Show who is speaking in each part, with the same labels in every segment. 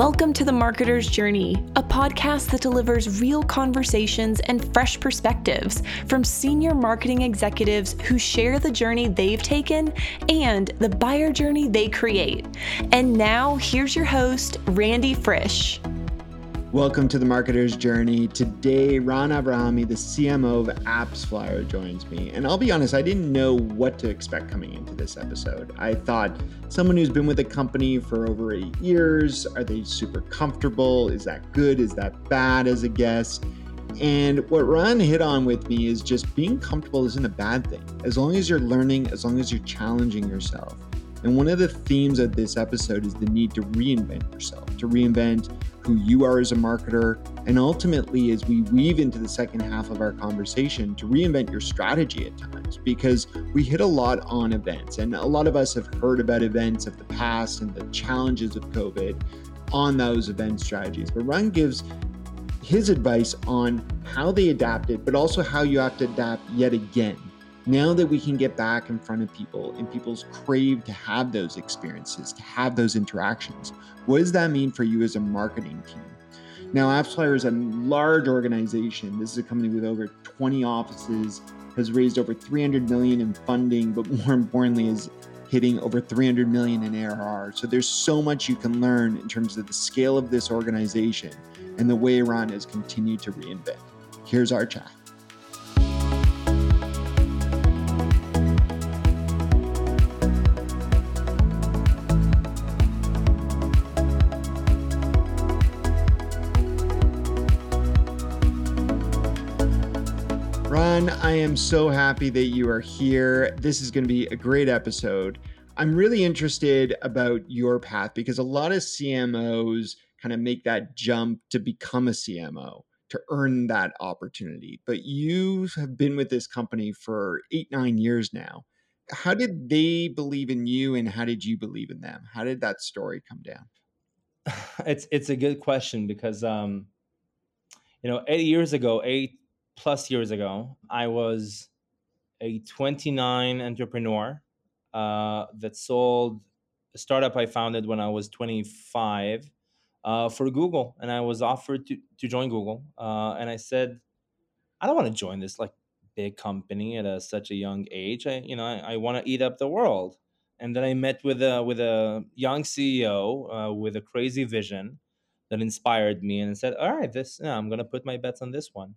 Speaker 1: Welcome to The Marketer's Journey, a podcast that delivers real conversations and fresh perspectives from senior marketing executives who share the journey they've taken and the buyer journey they create. And now, here's your host, Randy Frisch.
Speaker 2: Welcome to the Marketer's Journey. Today, Ran Avrahamy, the CMO of AppsFlyer, joins me. And I'll be honest, I didn't know what to expect coming into this episode. I thought someone who's been with a company for over eight years, are they super comfortable? Is that good? Is that bad as a guest? And what Ran hit on with me is just being comfortable isn't a bad thing. As long as you're learning, as long as you're challenging yourself. And one of the themes of this episode is the need to reinvent yourself, to reinvent who you are as a marketer, and ultimately, as we weave into the second half of our conversation, to reinvent your strategy at times because we hit a lot on events. And a lot of us have heard about events of the past and the challenges of COVID on those event strategies. But Ran gives his advice on how they adapted, but also how you have to adapt yet again now that we can get back in front of people and people's crave to have those experiences, to have those interactions, what does that mean for you as a marketing team? Now, AppsFlyer is a large organization. This is a company with over 20 offices, has raised over 300 million in funding, but more importantly, is hitting over 300 million in ARR. So there's so much you can learn in terms of the scale of this organization and the way Ran has continued to reinvent. Here's our chat. I am so happy that you are here. This is going to be a great episode. I'm really interested about your path because a lot of CMOs kind of make that jump to become a CMO to earn that opportunity. But you have been with this company for eight, nine years now. How did they believe in you and how did you believe in them? How did that story come down?
Speaker 3: It's it's a good question because um, you know, eight years ago, eight plus years ago, I was a 29 entrepreneur uh, that sold a startup I founded when I was 25 uh, for Google, and I was offered to to join Google, uh, and I said, I don't want to join this like big company at a, such a young age. I you know I, I want to eat up the world. And then I met with a with a young CEO uh, with a crazy vision that inspired me, and said, "All right, this yeah, I'm gonna put my bets on this one."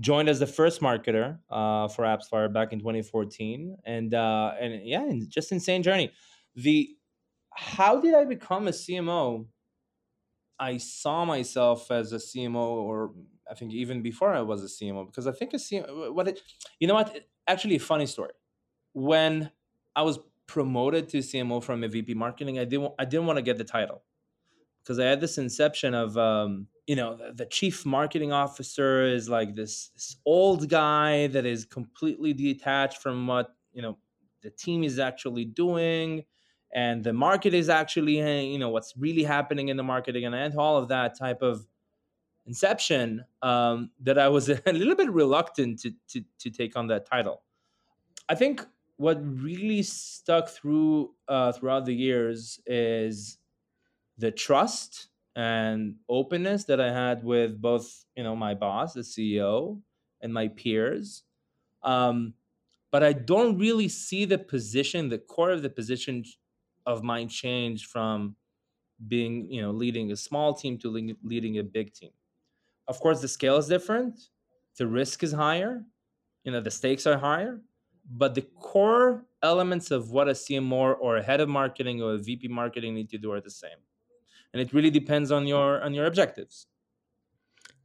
Speaker 3: Joined as the first marketer uh, for AppsFlyer back in 2014, and uh, and yeah, just insane journey. The how did I become a CMO? I saw myself as a CMO, or I think even before I was a CMO, because I think a CMO. What it, you know what? Actually, a funny story. When I was promoted to CMO from a VP marketing, I didn't I didn't want to get the title because I had this inception of um, you know the, the, chief marketing officer is like this, this old guy that is completely detached from what you know the team is actually doing and the market is actually you know what's really happening in the marketing and, and all of that type of inception um, that I was a little bit reluctant to, to to take on that title. I think what really stuck through uh, throughout the years is the trust and openness that I had with both, you know, my boss, the CEO, and my peers. Um, but I don't really see the position, the core of the position of mine change from being, you know, leading a small team to leading a big team. Of course, the scale is different, the risk is higher, you know, the stakes are higher, but the core elements of what a CMO or a head of marketing or a VP marketing need to do are the same and it really depends on your on your objectives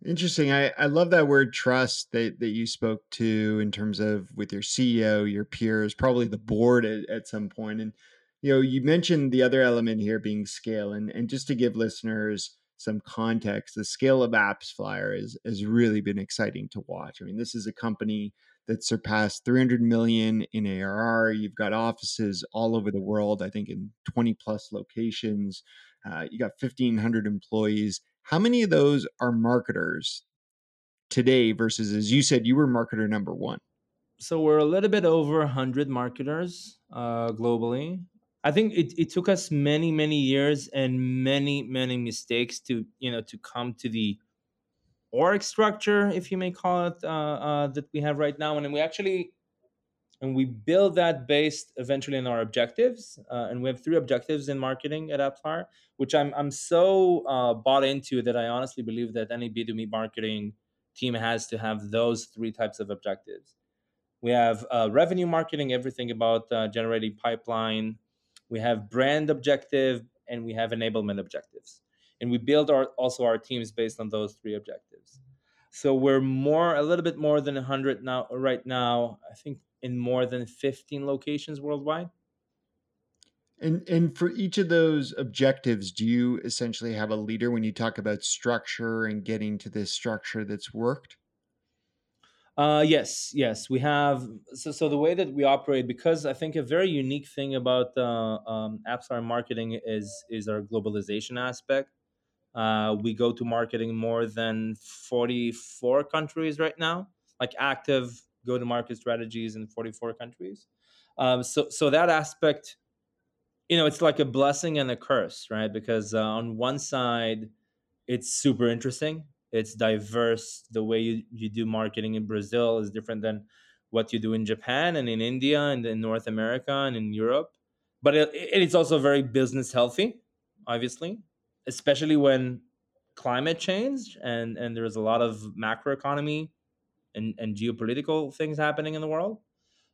Speaker 2: interesting i i love that word trust that that you spoke to in terms of with your ceo your peers probably the board at, at some point and you know you mentioned the other element here being scale and and just to give listeners some context the scale of AppsFlyer is has really been exciting to watch i mean this is a company that surpassed 300 million in ARR. You've got offices all over the world, I think in 20 plus locations. Uh, you got 1,500 employees. How many of those are marketers today versus, as you said, you were marketer number one?
Speaker 3: So we're a little bit over 100 marketers uh, globally. I think it, it took us many, many years and many, many mistakes to, you know, to come to the org structure, if you may call it, uh, uh, that we have right now. And we actually, and we build that based eventually on our objectives. Uh, and we have three objectives in marketing at AppsFlyer, which I'm, I'm so uh, bought into that I honestly believe that any B2B marketing team has to have those three types of objectives. We have uh, revenue marketing, everything about uh, generating pipeline, we have brand objective and we have enablement objectives and we build our also our teams based on those three objectives so we're more a little bit more than 100 now right now i think in more than 15 locations worldwide
Speaker 2: and and for each of those objectives do you essentially have a leader when you talk about structure and getting to this structure that's worked
Speaker 3: uh, yes, yes, we have. So, so the way that we operate, because I think a very unique thing about uh, um, AppsFlyer marketing is is our globalization aspect. Uh, we go to marketing more than forty four countries right now, like active go to market strategies in forty four countries. Um, so, so that aspect, you know, it's like a blessing and a curse, right? Because uh, on one side, it's super interesting it's diverse the way you, you do marketing in brazil is different than what you do in japan and in india and in north america and in europe but it, it's also very business healthy obviously especially when climate change and and there's a lot of macroeconomy and, and geopolitical things happening in the world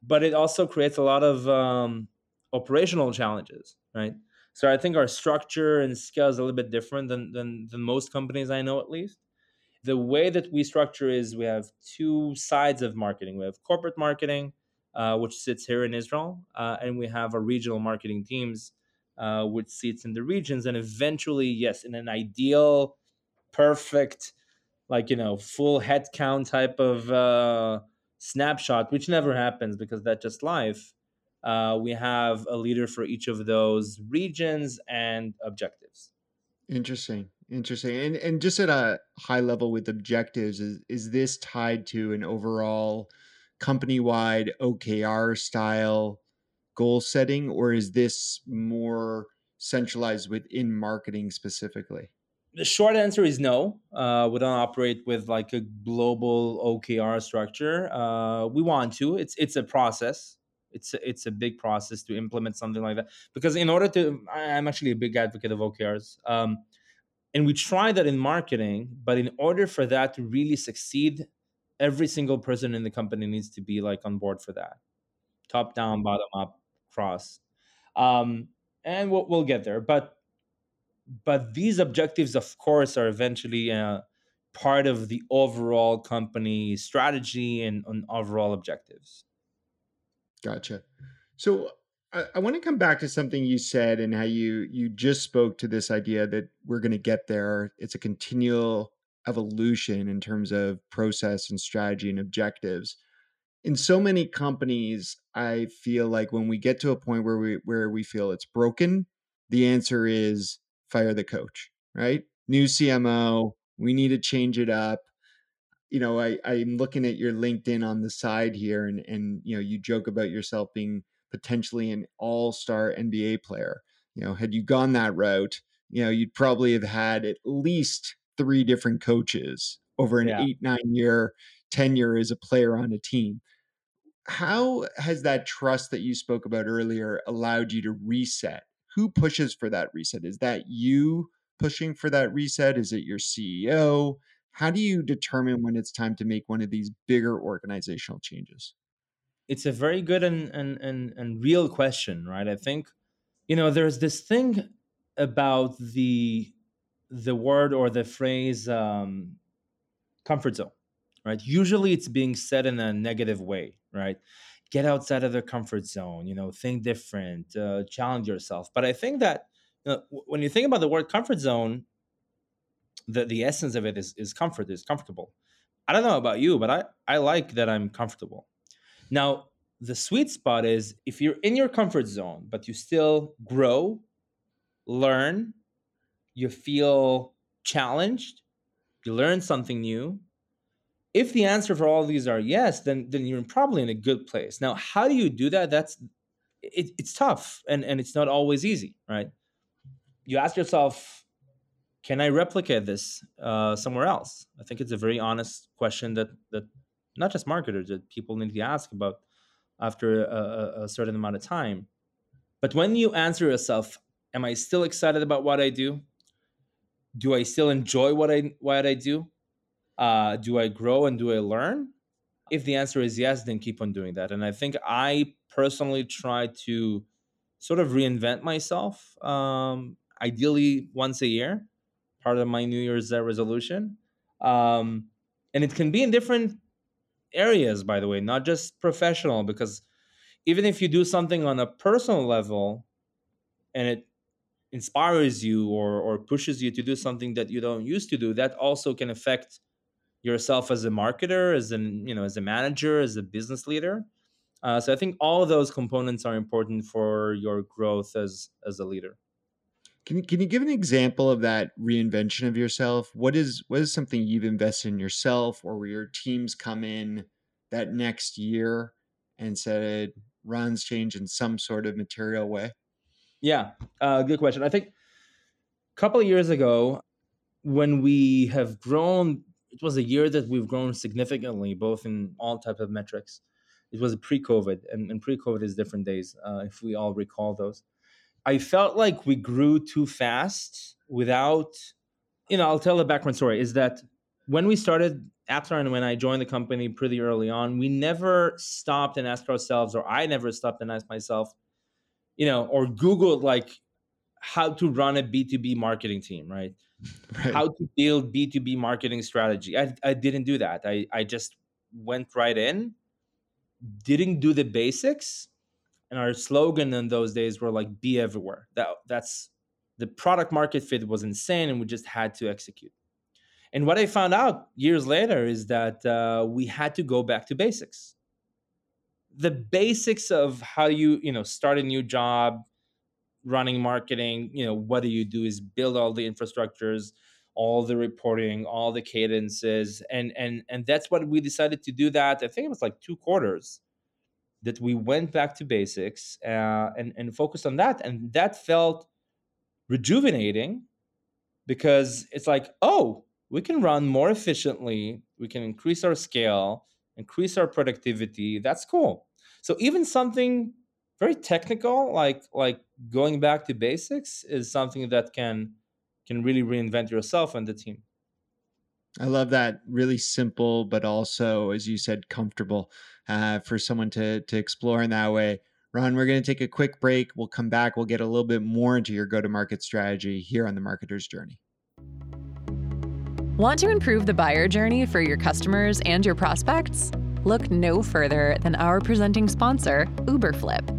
Speaker 3: but it also creates a lot of um, operational challenges right so i think our structure and scale is a little bit different than, than than most companies i know at least the way that we structure is we have two sides of marketing. We have corporate marketing, uh, which sits here in Israel, uh, and we have our regional marketing teams, uh, which seats in the regions. And eventually, yes, in an ideal, perfect, like you know, full headcount type of uh, snapshot, which never happens because that's just life. Uh, we have a leader for each of those regions and objectives.
Speaker 2: Interesting. Interesting. And and just at a high level with objectives, is is this tied to an overall company wide OKR style goal setting, or is this more centralized within marketing specifically?
Speaker 3: The short answer is no. Uh, we don't operate with like a global OKR structure. Uh, we want to. It's it's a process. It's a, it's a big process to implement something like that because in order to, I'm actually a big advocate of OKRs. Um, and we try that in marketing but in order for that to really succeed every single person in the company needs to be like on board for that top down bottom up cross um, and we'll, we'll get there but but these objectives of course are eventually uh, part of the overall company strategy and, and overall objectives
Speaker 2: gotcha so I, I want to come back to something you said and how you you just spoke to this idea that we're going to get there. It's a continual evolution in terms of process and strategy and objectives. In so many companies, I feel like when we get to a point where we where we feel it's broken, the answer is fire the coach, right? New CMO, we need to change it up you know, I, I'm looking at your LinkedIn on the side here, and and you know, you joke about yourself being potentially an all-star NBA player. You know, had you gone that route, you know, you'd probably have had at least three different coaches over an yeah. eight, nine year tenure as a player on a team. How has that trust that you spoke about earlier allowed you to reset? Who pushes for that reset? Is that you pushing for that reset? Is it your CEO? How do you determine when it's time to make one of these bigger organizational changes?
Speaker 3: it's a very good and, and and and real question, right? I think you know there's this thing about the the word or the phrase um, comfort zone, right? Usually it's being said in a negative way, right? Get outside of the comfort zone, you know, think different, uh, challenge yourself. But I think that you know, when you think about the word comfort zone, the, the essence of it is, is comfort, is comfortable. I don't know about you, but I, I like that I'm comfortable. Now, the sweet spot is if you're in your comfort zone, but you still grow, learn, you feel challenged, you learn something new. If the answer for all these are yes, then then you're probably in a good place. Now, how do you do that? That's it, it's tough and, and it's not always easy, right? You ask yourself, can I replicate this uh, somewhere else? I think it's a very honest question that that not just marketers that people need to ask about after a, a certain amount of time. But when you answer yourself, am I still excited about what I do? Do I still enjoy what I what I do? Uh, do I grow and do I learn? If the answer is yes, then keep on doing that. And I think I personally try to sort of reinvent myself, um, ideally once a year, part of my New Year's resolution. Um, and it can be in different areas, by the way, not just professional, because even if you do something on a personal level and it inspires you or, or pushes you to do something that you don't used to do, that also can affect yourself as a marketer, as an you know, as a manager, as a business leader. Uh, so I think all of those components are important for your growth as as a leader.
Speaker 2: Can you, can you give an example of that reinvention of yourself? What is what is something you've invested in yourself, or where your teams come in that next year and said runs change in some sort of material way?
Speaker 3: Yeah, uh, good question. I think a couple of years ago, when we have grown, it was a year that we've grown significantly, both in all type of metrics it was pre-COVID, and, and pre-COVID is different days, uh, if we all recall those. I felt like we grew too fast without, you know, I'll tell the background story. Is that when we started AppsFlyer and when I joined the company pretty early on, we never stopped and asked ourselves, or I never stopped and asked myself, you know, or Googled like how to run a B2B marketing team, right? right. How to build B2B marketing strategy. I, I didn't do that. I, I just went right in didn't do the basics and our slogan in those days were like be everywhere that that's the product market fit was insane and we just had to execute and what i found out years later is that uh, we had to go back to basics the basics of how you you know start a new job running marketing you know what do you do is build all the infrastructures all the reporting, all the cadences, and and and that's what we decided to do. That I think it was like two quarters that we went back to basics uh, and and focused on that, and that felt rejuvenating because it's like oh we can run more efficiently, we can increase our scale, increase our productivity. That's cool. So even something very technical like like going back to basics is something that can can really reinvent yourself and the team.
Speaker 2: I love that. Really simple, but also, as you said, comfortable uh, for someone to to explore in that way. Ran, we're going to take a quick break. We'll come back. We'll get a little bit more into your go to market strategy here on the Marketer's Journey.
Speaker 1: Want to improve the buyer journey for your customers and your prospects? Look no further than our presenting sponsor, Uberflip.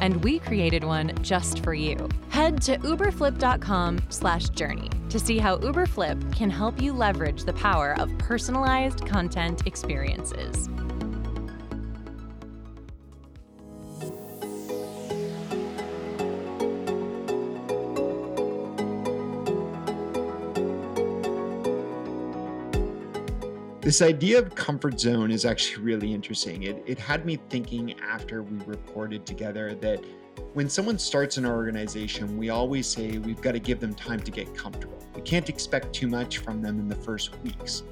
Speaker 1: and we created one just for you. Head to uberflip.com/journey to see how Uberflip can help you leverage the power of personalized content experiences.
Speaker 2: This idea of comfort zone is actually really interesting. It, it had me thinking after we reported together that when someone starts an organization, we always say we've got to give them time to get comfortable. We can't expect too much from them in the first weeks.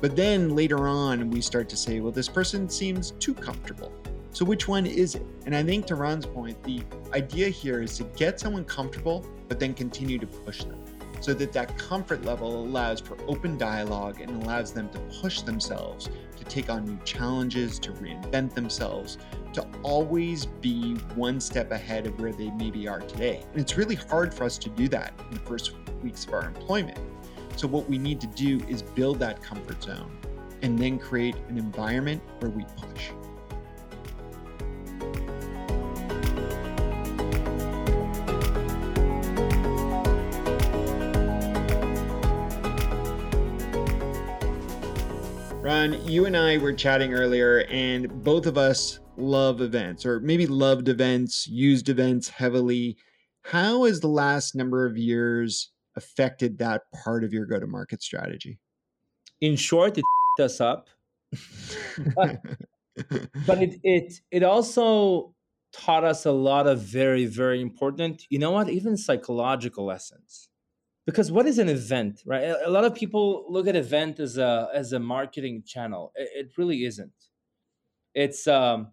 Speaker 2: But then later on, we start to say, well, this person seems too comfortable. So which one is it? And I think to Ran's point, the idea here is to get someone comfortable, but then continue to push them so that that comfort level allows for open dialogue and allows them to push themselves to take on new challenges, to reinvent themselves, to always be one step ahead of where they maybe are today. And it's really hard for us to do that in the first weeks of our employment. So, what we need to do is build that comfort zone and then create an environment where we push. Ran, you and I were chatting earlier, and both of us love events, or maybe loved events, used events heavily. How has the last number of years affected that part of your go to market strategy?
Speaker 3: In short, it us up. but, but it, it it also taught us a lot of very, very important, you know what, even psychological lessons because what is an event right? A lot of people look at event as a as a marketing channel. It, really isn't. It's um,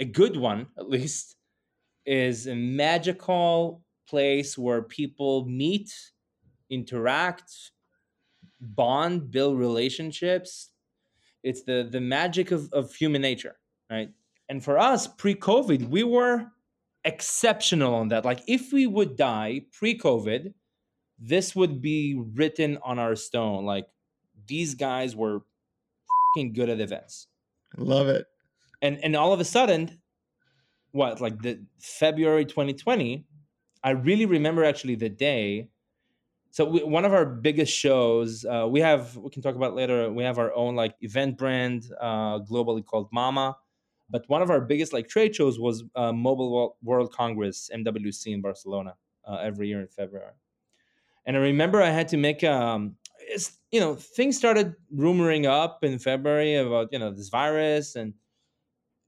Speaker 3: a good one at least is a magical place where people meet interact bond build relationships. It's the the magic of, of human nature right? And for us pre-covid we were exceptional on that. Like if we would die pre-covid this would be written on our stone. Like these guys were good at events.
Speaker 2: Love it.
Speaker 3: And and all of a sudden, what like the February 2020, I really remember actually the day. So we, one of our biggest shows, uh, we have we can talk about later. We have our own like event brand uh, globally called Mama. But one of our biggest like trade shows was uh, Mobile World Congress (MWC) in Barcelona uh, every year in February. And I remember I had to make um, you know, things started rumoring up in February about you know this virus and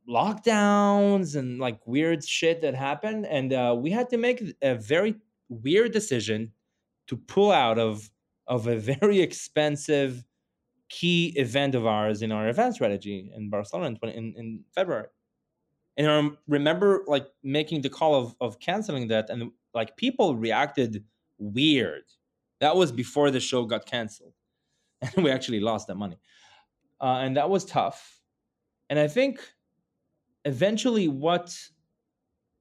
Speaker 3: lockdowns and like weird shit that happened, and uh, we had to make a very weird decision to pull out of of a very expensive key event of ours in our event strategy in Barcelona in, in, in February. And I remember like making the call of, of canceling that, and like people reacted weird. That was before the show got canceled, and we actually lost that money, uh, and that was tough. And I think eventually what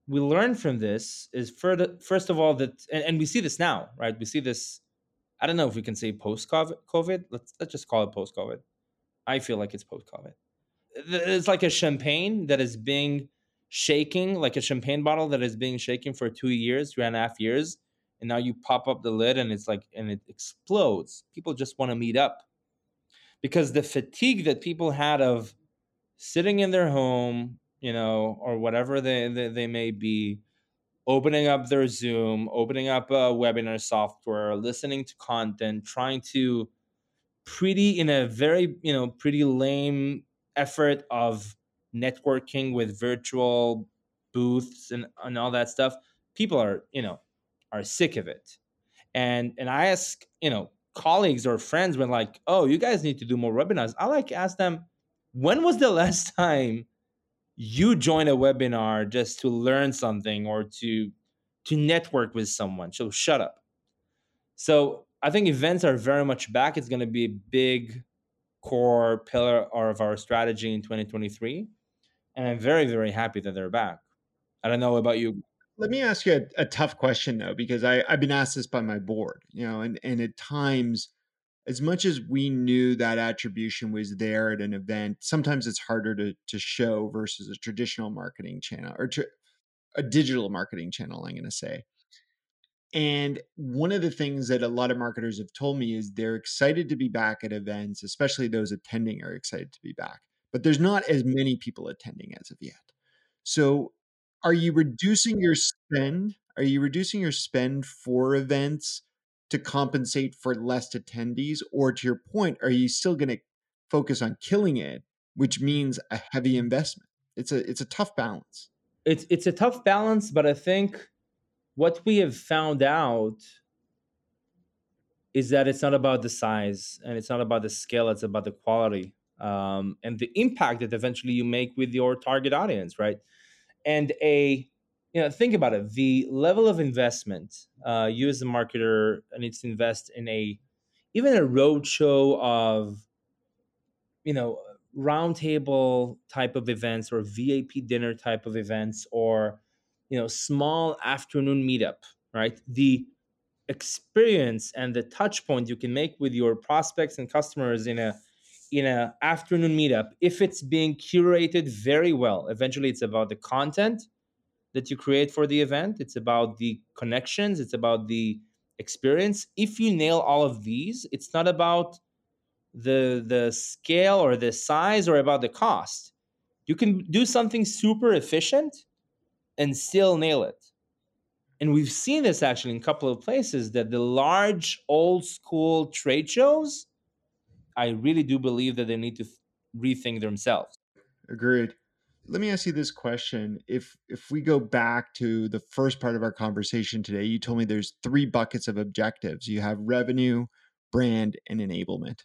Speaker 3: we learned from this is first of all that, and, and we see this now, right? We see this. I don't know if we can say post COVID. Let's let's just call it post COVID. I feel like it's post COVID. It's like a champagne that is being shaking, like a champagne bottle that is being shaken for two years, three and a half years, and now you pop up the lid and it's like and it explodes. People just want to meet up. Because the fatigue that people had of sitting in their home you know or whatever they, they, they may be opening up their zoom opening up a webinar software listening to content trying to pretty in a very you know pretty lame effort of networking with virtual booths and, and all that stuff people are you know are sick of it. And and I ask, you know, colleagues or friends when like, oh, you guys need to do more webinars. I like ask them, when was the last time you joined a webinar just to learn something or to to network with someone? So shut up. So I think events are very much back. It's going to be a big core pillar of our strategy in 2023. And I'm very, very happy that they're back. I don't know about you.
Speaker 2: Let me ask you a, a tough question though, because I, I've been asked this by my board, you know, and, and at times, as much as we knew that attribution was there at an event, sometimes it's harder to, to show versus a traditional marketing channel or to, a digital marketing channel, I'm going to say. And one of the things that a lot of marketers have told me is they're excited to be back at events, especially those attending are excited to be back. But there's not as many people attending as of yet. So are you reducing your spend? Are you reducing your spend for events to compensate for less attendees? Or to your point, are you still going to focus on killing it, which means a heavy investment? It's a it's a tough balance.
Speaker 3: It's it's a tough balance, but I think what we have found out is that it's not about the size and it's not about the scale it's about the quality um, and the impact that eventually you make with your target audience right and a you know think about it the level of investment uh, you as a marketer needs to invest in a even a roadshow of you know roundtable type of events or vip dinner type of events or you know small afternoon meetup right? The experience and the touch point you can make with your prospects and customers in a in an afternoon meetup if it's being curated very well eventually it's about the content that you create for the event it's about the connections it's about the experience if you nail all of these it's not about the the scale or the size or about the cost. You can do something super efficient and still nail it. And we've seen this actually in a couple of places that the large old school trade shows, I really do believe that they need to rethink themselves.
Speaker 2: Agreed. Let me ask you this question. If if we go back to the first part of our conversation today, you told me there's three buckets of objectives. You have revenue, brand, and enablement.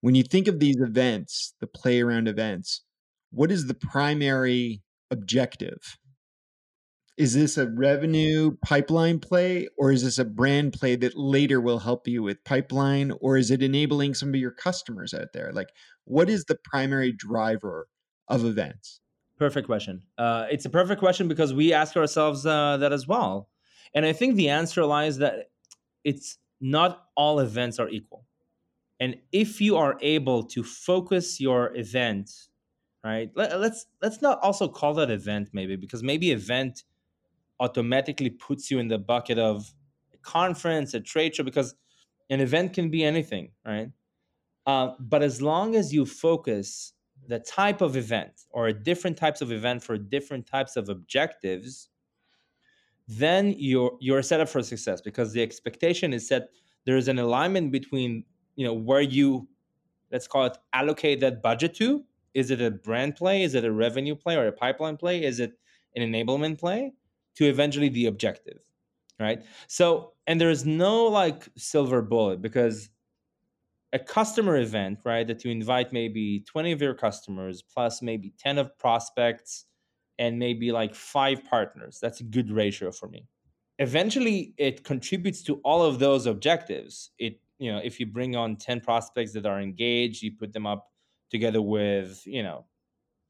Speaker 2: When you think of these events, the play around events, what is the primary objective? Is this a revenue pipeline play or is this a brand play that later will help you with pipeline or is it enabling some of your customers out there? Like what is the primary driver of events?
Speaker 3: Perfect question. Uh, it's a perfect question because we ask ourselves uh, that as well. And I think the answer lies that it's not all events are equal. And if you are able to focus your event, right? Let, let's let's not also call that event maybe because maybe event automatically puts you in the bucket of a conference, a trade show because an event can be anything, right? Uh, but as long as you focus the type of event or different types of event for different types of objectives, then you're you're set up for success because the expectation is that there is an alignment between you know where you let's call it allocate that budget to. Is it a brand play? Is it a revenue play or a pipeline play? Is it an enablement play to eventually the objective? Right. So and there's no like silver bullet because a customer event, right, that you invite maybe 20 of your customers plus maybe 10 of prospects and maybe like five partners. That's a good ratio for me. Eventually, it contributes to all of those objectives. It, you know, if you bring on 10 prospects that are engaged, you put them up together with, you know,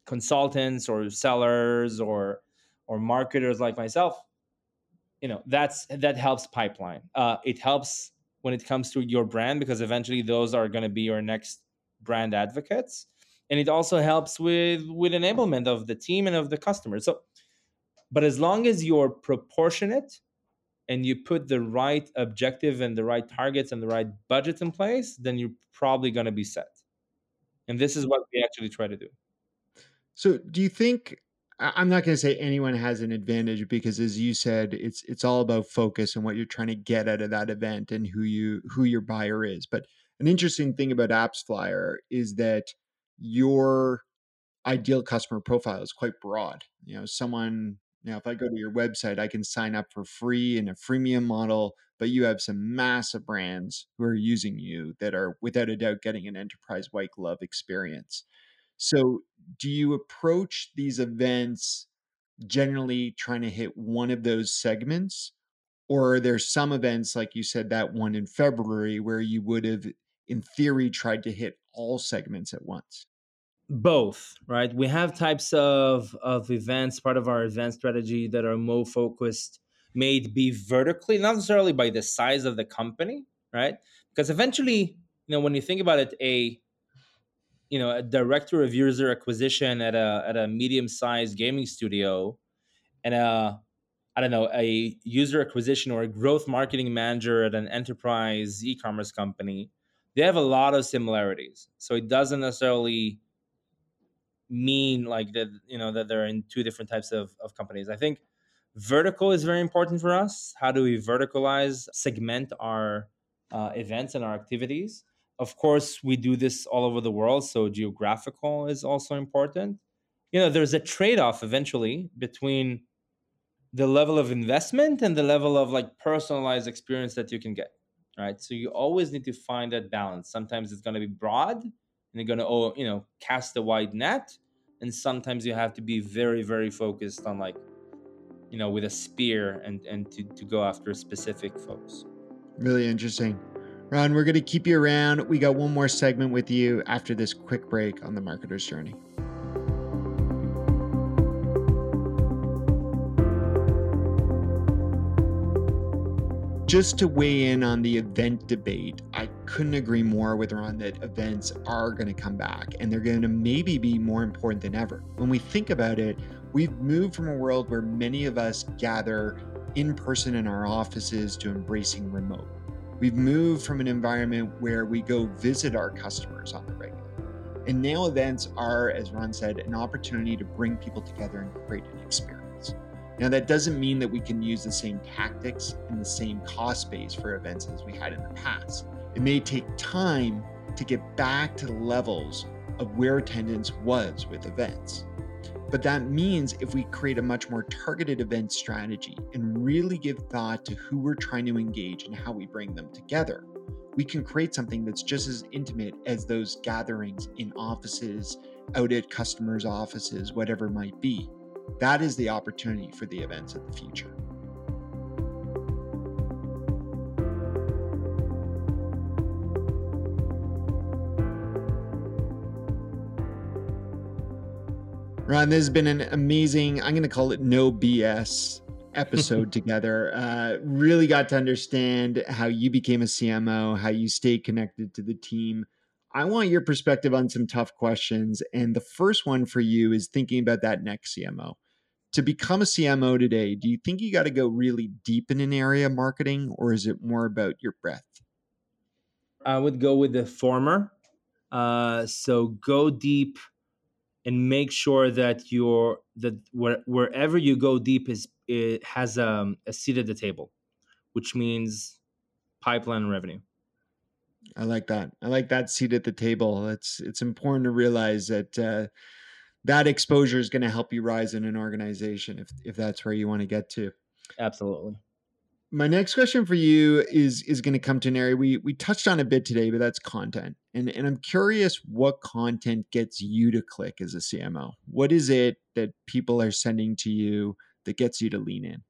Speaker 3: consultants or sellers or or marketers like myself, you know, that's that helps pipeline. Uh, it helps when it comes to your brand because eventually those are going to be your next brand advocates. And it also helps with with enablement of the team and of the customer so but as long as you're proportionate and you put the right objective and the right targets and the right budgets in place then you're probably going to be set. And this is what we actually try to do.
Speaker 2: So do you think I'm not going to say anyone has an advantage because as you said it's it's all about focus and what you're trying to get out of that event and who you who your buyer is. But an interesting thing about AppsFlyer is that your ideal customer profile is quite broad. You know, someone now if I go to your website I can sign up for free in a freemium model, but you have some massive brands who are using you that are without a doubt getting an enterprise white glove experience. So, do you approach these events generally trying to hit one of those segments? Or are there some events, like you said, that one in February, where you would have, in theory, tried to hit all segments at once?
Speaker 3: Both, right? We have types of, of events, part of our event strategy that are more focused, made be vertically, not necessarily by the size of the company, right? Because eventually, you know, when you think about it, a you know a director of user acquisition at a at a medium sized gaming studio and a I don't know a user acquisition or a growth marketing manager at an enterprise e-commerce company they have a lot of similarities. So it doesn't necessarily mean like that you know that they're in two different types of, of companies. I think vertical is very important for us. How do we verticalize segment our uh, events and our activities of course, we do this all over the world, so geographical is also important. You know, there's a trade off eventually between the level of investment and the level of like personalized experience that you can get right? So you always need to find that balance. Sometimes it's going to be broad and you're going to oh you know cast a wide net and sometimes you have to be very very focused on like you know with a spear and and to, to go after specific folks.
Speaker 2: Really interesting Ran, we're going to keep you around. We got one more segment with you after this quick break on the marketer's journey. Just to weigh in on the event debate, I couldn't agree more with Ran that events are going to come back and they're going to maybe be more important than ever. When we think about it, we've moved from a world where many of us gather in person in our offices to embracing remote We've moved from an environment where we go visit our customers on the regular. And now events are, as Ran said, an opportunity to bring people together and create an experience. Now, that doesn't mean that we can use the same tactics and the same cost base for events as we had in the past. It may take time to get back to the levels of where attendance was with events. But that means if we create a much more targeted event strategy and really give thought to who we're trying to engage and how we bring them together, we can create something that's just as intimate as those gatherings in offices, out at customers' offices, whatever might be. That is the opportunity for the events of the future. Ran, this has been an amazing, I'm going to call it no BS episode together. Uh, really got to understand how you became a CMO, how you stayed connected to the team. I want your perspective on some tough questions. And the first one for you is thinking about that next CMO. To become a CMO today, do you think you got to go really deep in an area of marketing or is it more about your breadth?
Speaker 3: I would go with the former. Uh, so go deep and make sure that you're that where, wherever you go deep is it has um, a seat at the table, which means pipeline revenue.
Speaker 2: I like that. I like that seat at the table. It's it's important to realize that uh, that exposure is going to help you rise in an organization if if that's where you want to get to.
Speaker 3: Absolutely.
Speaker 2: My next question for you is is going to come to an area we we touched on a bit today, but that's content. And and I'm curious what content gets you to click as a CMO. What is it that people are sending to you that gets you to lean in?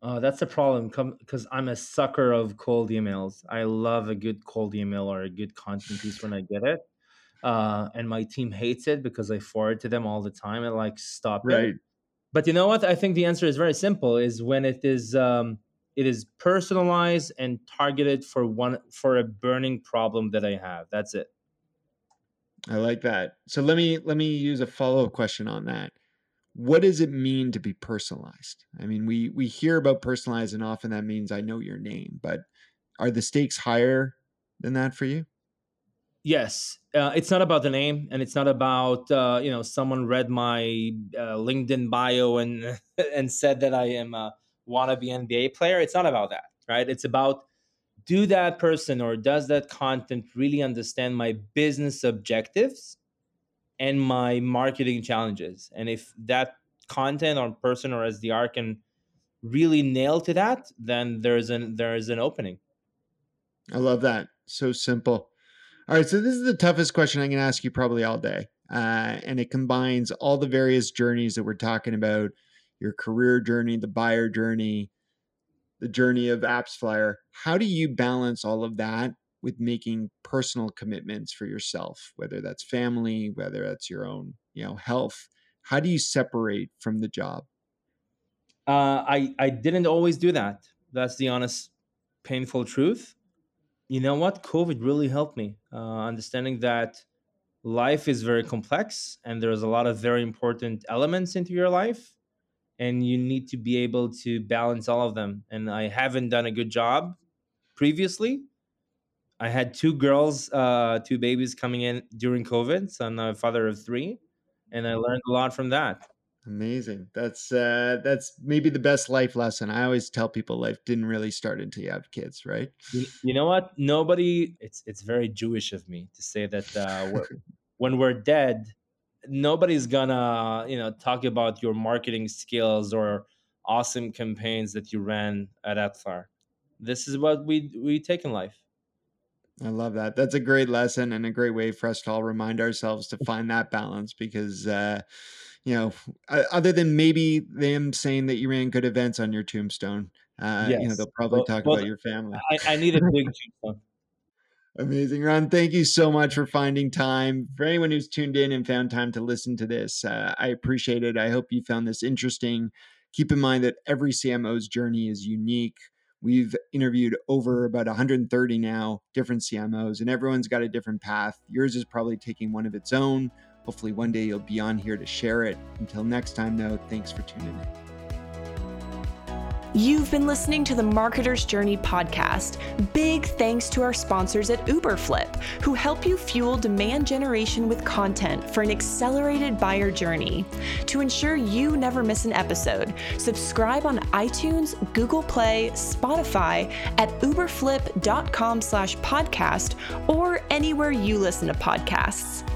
Speaker 3: Uh, that's the problem because I'm a sucker of cold emails. I love a good cold email or a good content piece when I get it. Uh, and my team hates it because I forward to them all the time and like stop right. it but you know what? I think the answer is very simple is when it is um, it is personalized and targeted for one for a burning problem that i have. That's it.
Speaker 2: I like that. So let me let me use a follow-up question on that. What does it mean to be personalized? I mean we we hear about personalized and often that means i know your name but are the stakes higher than that for you
Speaker 3: Yes, uh, it's not about the name, and it's not about uh, you know someone read my uh, LinkedIn bio and and said that I am a wannabe NBA player. It's not about that, right? It's about do that person or does that content really understand my business objectives and my marketing challenges? And if that content or person or SDR can really nail to that, then there's an there is an opening.
Speaker 2: I love that. So simple. All right, so this is the toughest question I'm going to ask you probably all day. Uh, and it combines all the various journeys that we're talking about your career journey, the buyer journey, the journey of AppsFlyer. How do you balance all of that with making personal commitments for yourself, whether that's family, whether that's your own, you know, health? How do you separate from the job?
Speaker 3: Uh, I I didn't always do that. That's the honest, painful truth you know what? COVID really helped me uh, understanding that life is very complex and there's a lot of very important elements into your life and you need to be able to balance all of them. And i haven't done a good job previously. I had two girls uh, two babies coming in during covid so i'm a father of three and i learned a lot from that
Speaker 2: Amazing. That's uh that's maybe the best life lesson. I always tell people life didn't really start until you have kids, right?
Speaker 3: You, you know what? Nobody it's it's very Jewish of me to say that uh we're, when we're dead, nobody's gonna, you know, talk about your marketing skills or awesome campaigns that you ran at AppsFlyer. This is what we we take in life.
Speaker 2: I love that. That's a great lesson and a great way for us to all remind ourselves to find that balance because uh you know, other than maybe them saying that you ran good events on your tombstone, uh, yes. you know, they'll probably well, talk well, about your family.
Speaker 3: I, I need a big tombstone.
Speaker 2: Amazing, Ran. Thank you so much for finding time. For anyone who's tuned in and found time to listen to this, uh, I appreciate it. I hope you found this interesting. Keep in mind that every CMO's journey is unique. We've interviewed over about 130 now different CMOs, and everyone's got a different path. Yours is probably taking one of its own. Hopefully, one day you'll be on here to share it. Until next time, though, thanks for tuning in.
Speaker 4: You've been listening to the Marketer's Journey podcast. Big thanks to our sponsors at Uberflip, who help you fuel demand generation with content for an accelerated buyer journey. To ensure you never miss an episode, subscribe on iTunes, Google Play, Spotify, at uberflip.com slash podcast, or anywhere you listen to podcasts.